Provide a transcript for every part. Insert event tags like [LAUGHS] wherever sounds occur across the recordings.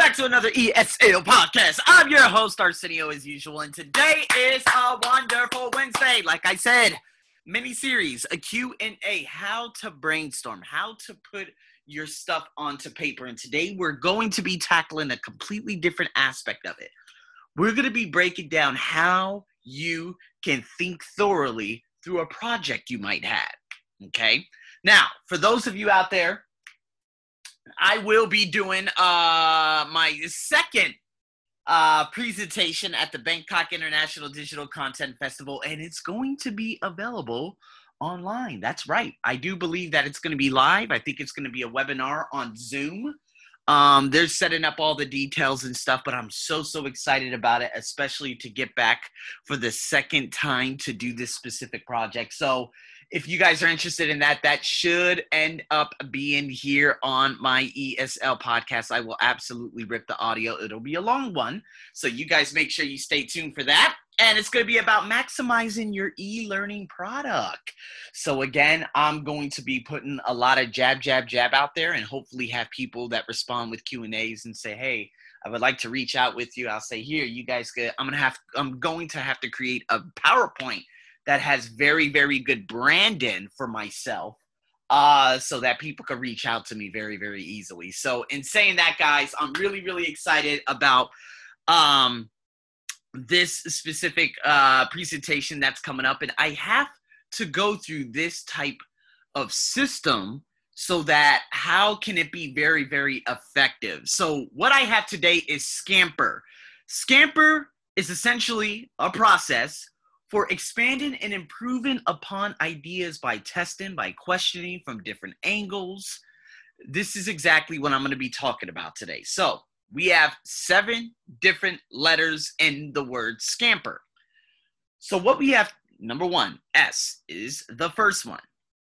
back to another ESL podcast. I'm your host, Arsenio, as usual, and today is a wonderful Wednesday. Like I said, mini series, a Q&A, how to brainstorm, how to put your stuff onto paper. And today we're going to be tackling a completely different aspect of it. We're going to be breaking down how you can think thoroughly through a project you might have. Okay? Now, for those of you out there I will be doing uh, my second uh, presentation at the Bangkok International Digital Content Festival, and it's going to be available online. That's right. I do believe that it's going to be live. I think it's going to be a webinar on Zoom. Um, they're setting up all the details and stuff, but I'm so, so excited about it, especially to get back for the second time to do this specific project. So if you guys are interested in that, that should end up being here on my ESL podcast. I will absolutely rip the audio. It'll be a long one. So you guys make sure you stay tuned for that. And it's going to be about maximizing your e-learning product. So again, I'm going to be putting a lot of jab, jab, jab out there and hopefully have people that respond with Q&As and say, hey, I would like to reach out with you. I'll say, here, you guys, get, I'm going to have, I'm going to have to create a PowerPoint that has very, very good branding for myself uh, so that people can reach out to me very, very easily. So, in saying that, guys, I'm really, really excited about um, this specific uh, presentation that's coming up. And I have to go through this type of system so that how can it be very, very effective? So, what I have today is Scamper. Scamper is essentially a process for expanding and improving upon ideas by testing, by questioning from different angles. This is exactly what I'm going to be talking about today. So, we have seven different letters in the word scamper. So, what we have, number one, S is the first one.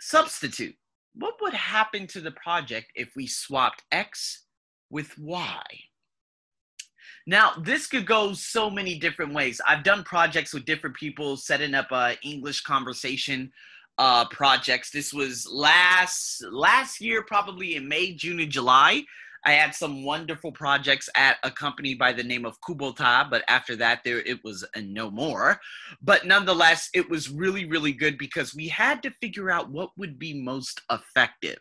Substitute. What would happen to the project if we swapped X with Y? Now, this could go so many different ways. I've done projects with different people, setting up uh, English conversation uh, projects. This was last last year, probably in May, June, and July. I had some wonderful projects at a company by the name of Kubota, but after that, there it was no more. But nonetheless, it was really, really good because we had to figure out what would be most effective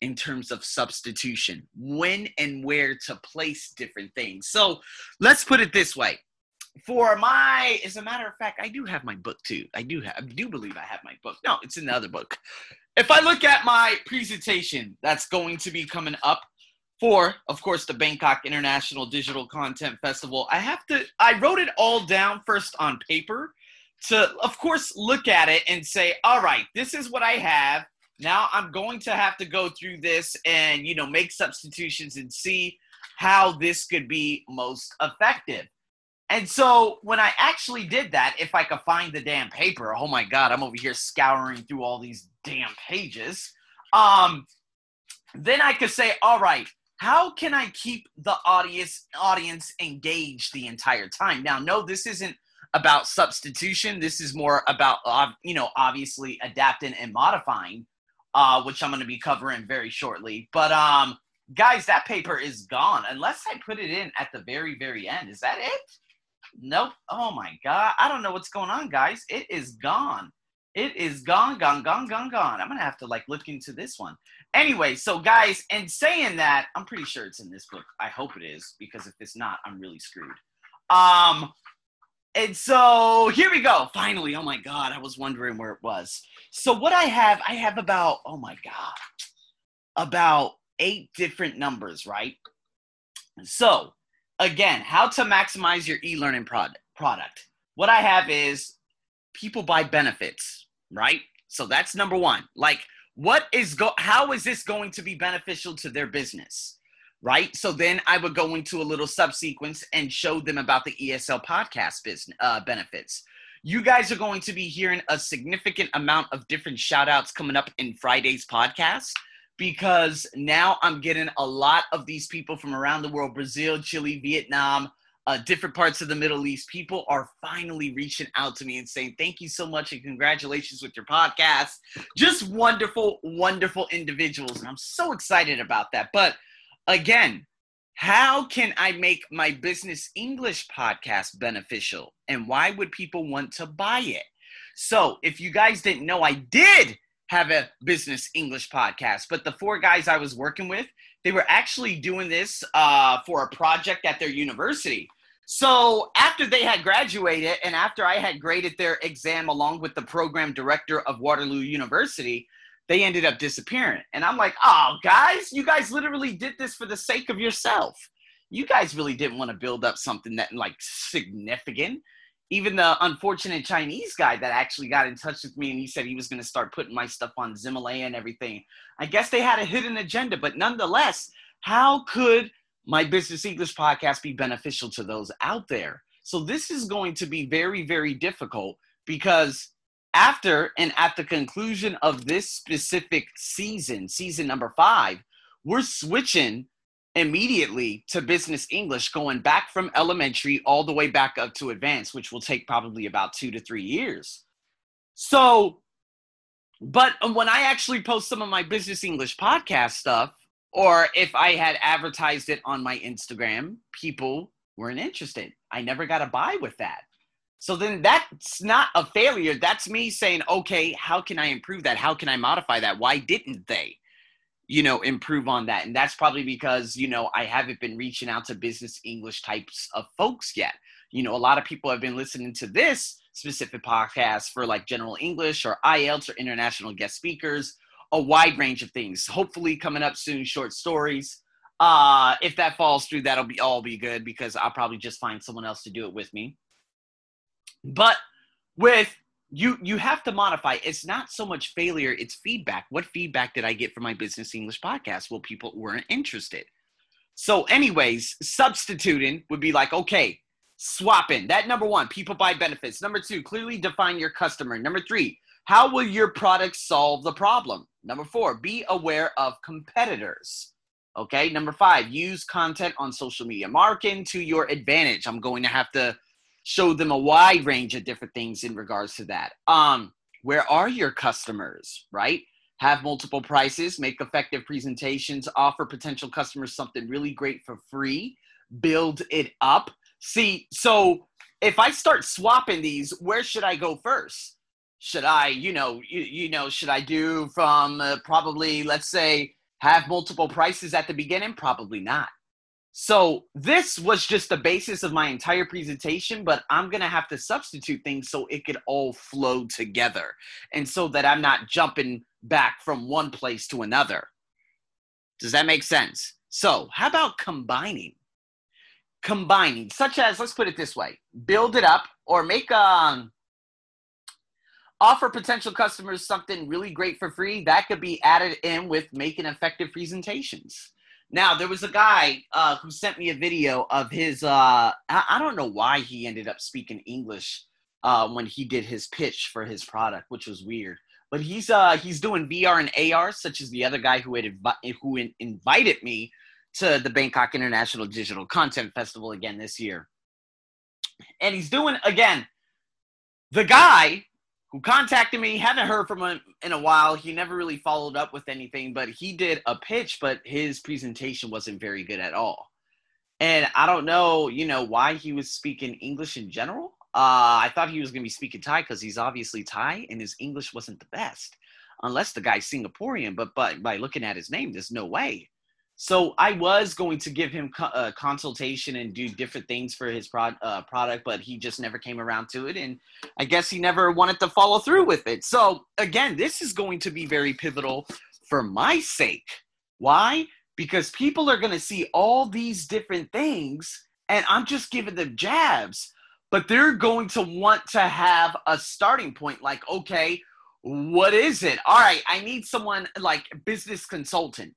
in terms of substitution, when and where to place different things. So let's put it this way. For my, as a matter of fact, I do have my book too. I do have, I do believe I have my book. No, it's in the other book. If I look at my presentation that's going to be coming up for, of course, the Bangkok International Digital Content Festival, I have to, I wrote it all down first on paper to, of course, look at it and say, all right, this is what I have now I'm going to have to go through this and, you know, make substitutions and see how this could be most effective. And so when I actually did that, if I could find the damn paper, oh my God, I'm over here scouring through all these damn pages. Um, then I could say, all right, how can I keep the audience audience engaged the entire time? Now, no, this isn't about substitution. This is more about, you know, obviously adapting and modifying uh, which I'm going to be covering very shortly. But um, guys, that paper is gone unless I put it in at the very, very end. Is that it? Nope. Oh my God. I don't know what's going on, guys. It is gone. It is gone, gone, gone, gone, gone. I'm going to have to like look into this one. Anyway, so guys, and saying that, I'm pretty sure it's in this book. I hope it is because if it's not, I'm really screwed. Um, and so here we go. Finally, oh my God, I was wondering where it was. So, what I have, I have about, oh my God, about eight different numbers, right? So, again, how to maximize your e learning product. product. What I have is people buy benefits, right? So, that's number one. Like, what is go how is this going to be beneficial to their business? Right? So then I would go into a little subsequence and show them about the ESL podcast business uh, benefits. You guys are going to be hearing a significant amount of different shout outs coming up in Friday's podcast because now I'm getting a lot of these people from around the world Brazil, Chile, Vietnam, uh, different parts of the Middle East. People are finally reaching out to me and saying, Thank you so much and congratulations with your podcast. Just wonderful, wonderful individuals. And I'm so excited about that. But again, how can I make my business English podcast beneficial? And why would people want to buy it? So, if you guys didn't know, I did have a business English podcast, but the four guys I was working with, they were actually doing this uh, for a project at their university. So, after they had graduated and after I had graded their exam along with the program director of Waterloo University, they ended up disappearing. And I'm like, oh, guys, you guys literally did this for the sake of yourself. You guys really didn't want to build up something that like significant. Even the unfortunate Chinese guy that actually got in touch with me and he said he was going to start putting my stuff on Ximalaya and everything. I guess they had a hidden agenda, but nonetheless, how could my business English podcast be beneficial to those out there? So this is going to be very, very difficult because after and at the conclusion of this specific season, season number five, we're switching immediately to business English, going back from elementary all the way back up to advanced, which will take probably about two to three years. So, but um, when I actually post some of my business English podcast stuff, or if I had advertised it on my Instagram, people weren't interested. I never got a buy with that. So then that's not a failure. That's me saying, okay, how can I improve that? How can I modify that? Why didn't they, you know, improve on that? And that's probably because, you know, I haven't been reaching out to business English types of folks yet. You know, a lot of people have been listening to this specific podcast for like general English or IELTS or international guest speakers, a wide range of things. Hopefully, coming up soon, short stories. Uh, if that falls through, that'll be all be good because I'll probably just find someone else to do it with me. But with you you have to modify. It's not so much failure it's feedback. What feedback did i get from my business english podcast? Well people weren't interested. So anyways substituting would be like okay swapping that number one people buy benefits. Number two clearly define your customer. Number three how will your product solve the problem? Number four be aware of competitors. Okay number five use content on social media marketing to your advantage. I'm going to have to show them a wide range of different things in regards to that. Um, where are your customers, right? Have multiple prices, make effective presentations, offer potential customers something really great for free, build it up. See, so if I start swapping these, where should I go first? Should I, you know, you, you know, should I do from uh, probably, let's say, have multiple prices at the beginning? Probably not. So this was just the basis of my entire presentation, but I'm to have to substitute things so it could all flow together and so that I'm not jumping back from one place to another. Does that make sense? So, how about combining? Combining, such as, let's put it this way build it up or make um, offer potential customers something really great for free that could be added in with making effective presentations now there was a guy uh, who sent me a video of his. Uh, I, don't know why he ended up speaking English uh, when he did his pitch for his product, which was weird. But he's uh, he's doing VR and AR, such as the other guy who had invi- who in- invited me to the Bangkok International Digital Content Festival again this year. And he's doing again. The guy who contacted me. Haven't heard from him in a while. He never really followed up with anything, but he did a pitch, but his presentation wasn't very good at all. And I don't know, you know, why he was speaking English in general. Uh, I thought he was going to be speaking Thai because he's obviously Thai and his English wasn't the best, unless the guy's Singaporean. But, but by looking at his name, there's no way. So I was going to give him a uh, consultation and do different things for his pro- uh, product, but he just never came around to it, and I guess he never wanted to follow through with it. So again, this is going to be very pivotal for my sake. Why? Because people are going to see all these different things, and I'm just giving them jabs, but they're going to want to have a starting point. Like, okay, what is it? All right, I need someone like business consultant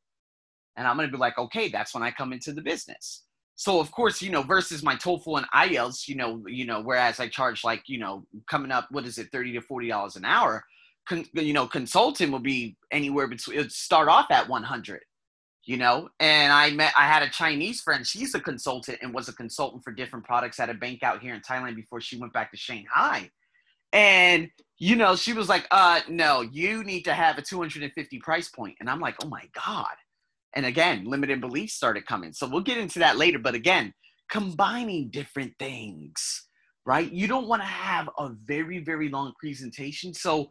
and I'm going to be like, okay, that's when I come into the business. So of course, you know, versus my TOEFL and IELTS, you know, you know, whereas I charge like, you know, coming up, what is it, thirty to forty dollars an hour, con- you know, consulting will be anywhere between. It start off at one hundred, you know. And I met, I had a Chinese friend. She's a consultant and was a consultant for different products at a bank out here in Thailand before she went back to Shanghai. And you know, she was like, "Uh, no, you need to have a 250 price point." And I'm like, "Oh my god." And again, limited beliefs started coming. So we'll get into that later. But again, combining different things, right? You don't want to have a very, very long presentation. So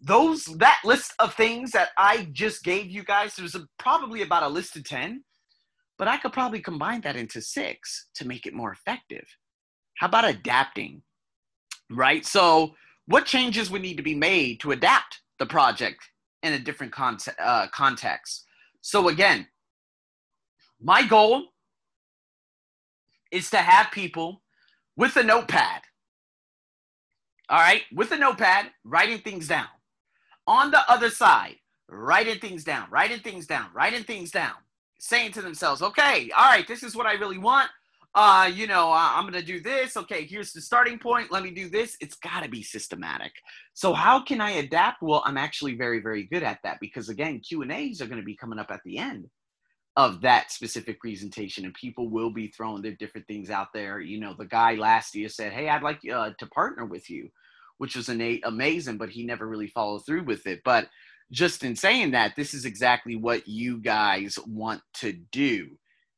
those that list of things that I just gave you guys, there's a, probably about a list of 10, but I could probably combine that into six to make it more effective. How about adapting? Right? So, what changes would need to be made to adapt the project in a different? Uh, context? So, again, my goal is to have people with a notepad all right, with a notepad, writing things down. On the other side, writing things down, writing things down, writing things down, saying to themselves, okay, all right, this is what I really want. Uh, you know, uh, I'm gonna do this. Okay, here's the starting point. Let me do this. It's gotta be systematic. So how can I adapt? Well, I'm actually very, very good at that because again, Q and A's are gonna be coming up at the end of that specific presentation and people will be throwing their different things out there you know the guy last year said hey i'd like uh, to partner with you which was an amazing, but he never really followed through with it. But just in saying that, this is exactly what you guys want to do.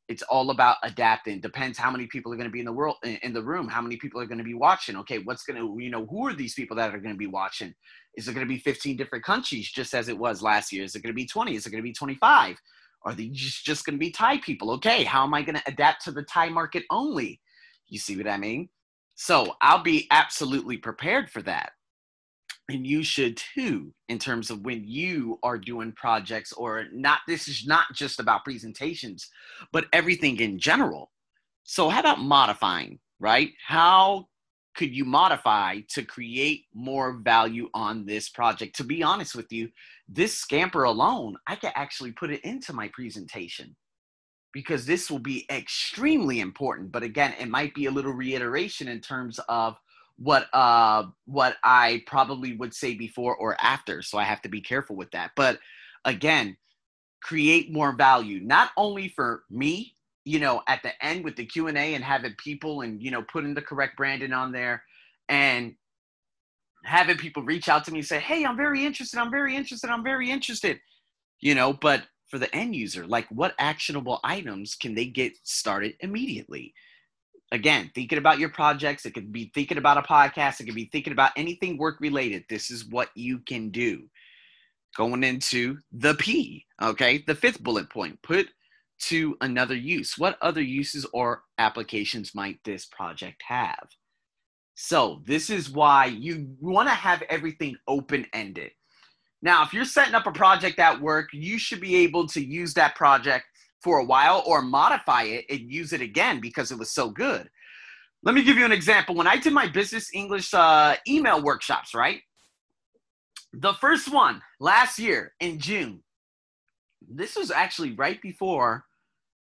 It's all about adapting. Depends how many people are going to be in the world in the room, how many people are going to be watching. Okay, what's going to you know who are these people that are going to be watching? Is it going to be 15 different countries just as it was last year? Is it going to be 20? Is it going to be 25? Are they just, just going to be Thai people? Okay, how am I going to adapt to the Thai market only? You see what I mean? So I'll be absolutely prepared for that. And you should too, in terms of when you are doing projects or not. This is not just about presentations, but everything in general. So, how about modifying, right? How could you modify to create more value on this project? To be honest with you, this scamper alone, I could actually put it into my presentation because this will be extremely important. But again, it might be a little reiteration in terms of what uh what I probably would say before or after. So I have to be careful with that. But again, create more value, not only for me, you know, at the end with the Q&A and having people and, you know, putting the correct branding on there and having people reach out to me and say, hey, I'm very interested, I'm very interested, I'm very interested, you know, but for the end user like what actionable items can they get started immediately again thinking about your projects it could be thinking about a podcast it could be thinking about anything work related this is what you can do. Going into the p okay the fifth bullet point put to another use. What other uses or applications might this project have? So this is why you want to have everything open ended now, if you're setting up a project at work, you should be able to use that project for a while or modify it and use it again because it was so good. Let me give you an example. When I did my business English uh, email workshops, right? The first one last year in June, this was actually right before,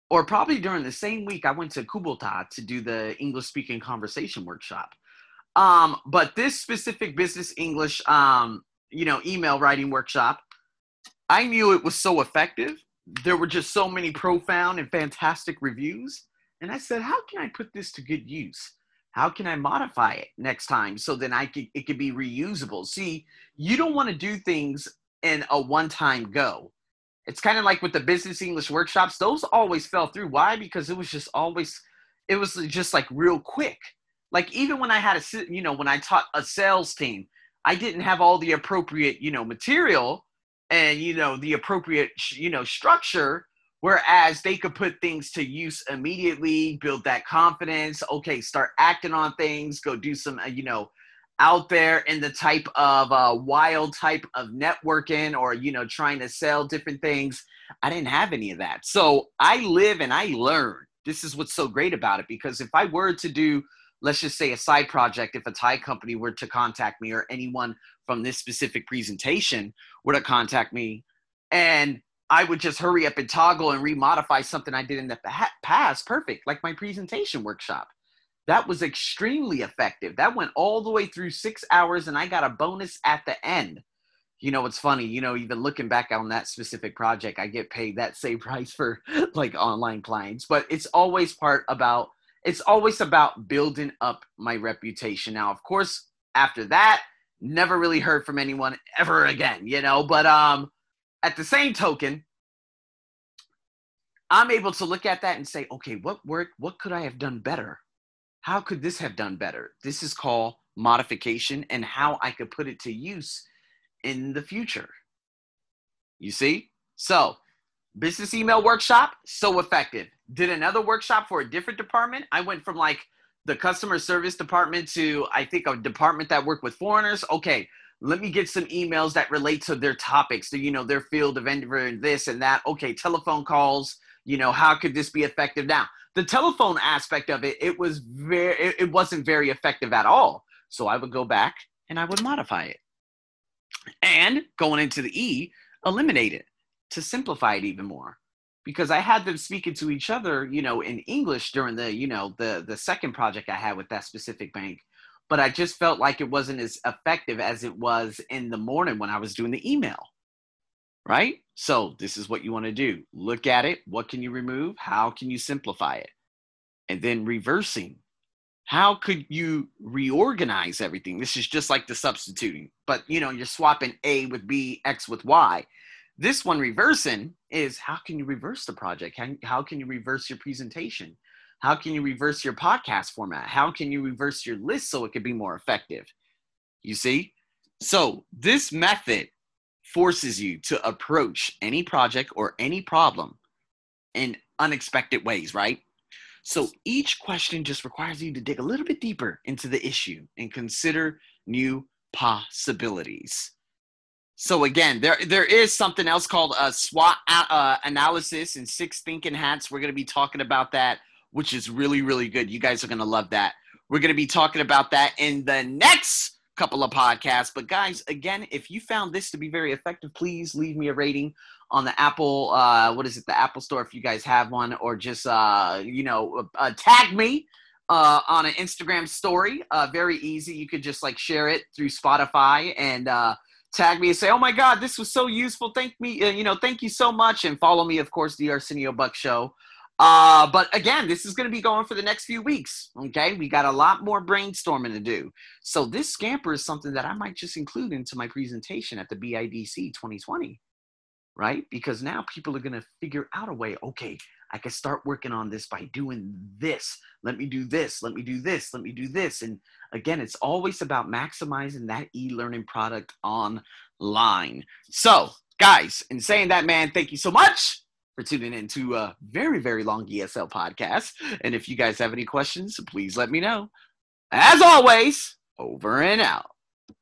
or probably during the same week, I went to Kubota to do the English speaking conversation workshop. Um, but this specific business English um, you know, email writing workshop. I knew it was so effective. There were just so many profound and fantastic reviews. And I said, how can I put this to good use? How can I modify it next time so then I could it could be reusable? See, you don't want to do things in a one-time go. It's kind of like with the business English workshops, those always fell through. Why? Because it was just always it was just like real quick. Like even when I had a you know, when I taught a sales team, I didn't have all the appropriate, you know, material and you know the appropriate, you know, structure. Whereas they could put things to use immediately, build that confidence. Okay, start acting on things. Go do some, uh, you know, out there in the type of uh, wild type of networking or you know trying to sell different things. I didn't have any of that. So I live and I learn. This is what's so great about it because if I were to do let's just say a side project if a Thai company were to contact me or anyone from this specific presentation to contact me and I would just hurry up and toggle and remodify something I did in the past. Perfect. Like my presentation workshop. That was extremely effective. That went all the way through six hours and I got a bonus at the end. You know, it's funny, you know, even looking back on that specific project, I get paid that same [LAUGHS] price for like online clients, but it's always part about it's always about building up my reputation. Now, of course, after that, never really heard from anyone ever again, you know, but um at the same token, I'm able to look at that and say, okay, what worked? What could I have done better? How could this have done better? This is called modification and how I could put it to use in the future. You see? So, business email workshop, so effective. Did another workshop for a different department. I went from like the customer service department to I think a department that worked with foreigners. Okay, let me get some emails that relate to their topics, so, you know, their field of endeavor and this and that. Okay, telephone calls, you know, how could this be effective now? The telephone aspect of it, it was very it, it wasn't very effective at all. So I would go back and I would modify it. And going into the E, eliminate it to simplify it even more because I had them speaking to each other, you know, in English during the, you know, the the second project I had with that specific bank. But I just felt like it wasn't as effective as it was in the morning when I was doing the email. Right? So this is what you want to do. Look at it. What can you remove? How can you simplify it? And then reversing. How could you reorganize everything? This is just like the substituting, but you know, you're swapping A with B, X with Y this one reversing is how can you reverse the project? How, how can you reverse your presentation? How can you reverse your podcast format? How can you reverse your list so it could be more effective? You see? So, this method forces you to approach any project or any problem in unexpected ways, right? So, each question just requires you to dig a little bit deeper into the issue and consider new possibilities. So again, there there is something else called a SWOT uh, analysis and six thinking hats. We're going to be talking about that, which is really really good. You guys are going to love that. We're going to be talking about that in the next couple of podcasts. But guys, again, if you found this to be very effective, please leave me a rating on the Apple. Uh, what is it? The Apple Store, if you guys have one, or just uh, you know uh, tag me uh, on an Instagram story. Uh, very easy. You could just like share it through Spotify and uh, tag me and say, "Oh my God, this was so useful. Thank me, uh, you know, thank you so much." And follow me, of course, the Arsenio Buck Show. Uh, but again, this is going to be going for the next few weeks. Okay, we got a lot more brainstorming to do. So this scamper is something that I might just include into my presentation at the BIDC 2020, right? Because now people are going to figure out a way. Okay, I can start working on this by doing this. Let me do this. Let me do this. Let me do this. And again, it's always about maximizing that e learning product online. So, guys, in saying that, man, thank you so much for tuning in to a very, very long ESL podcast. And if you guys have any questions, please let me know. As always, over and out.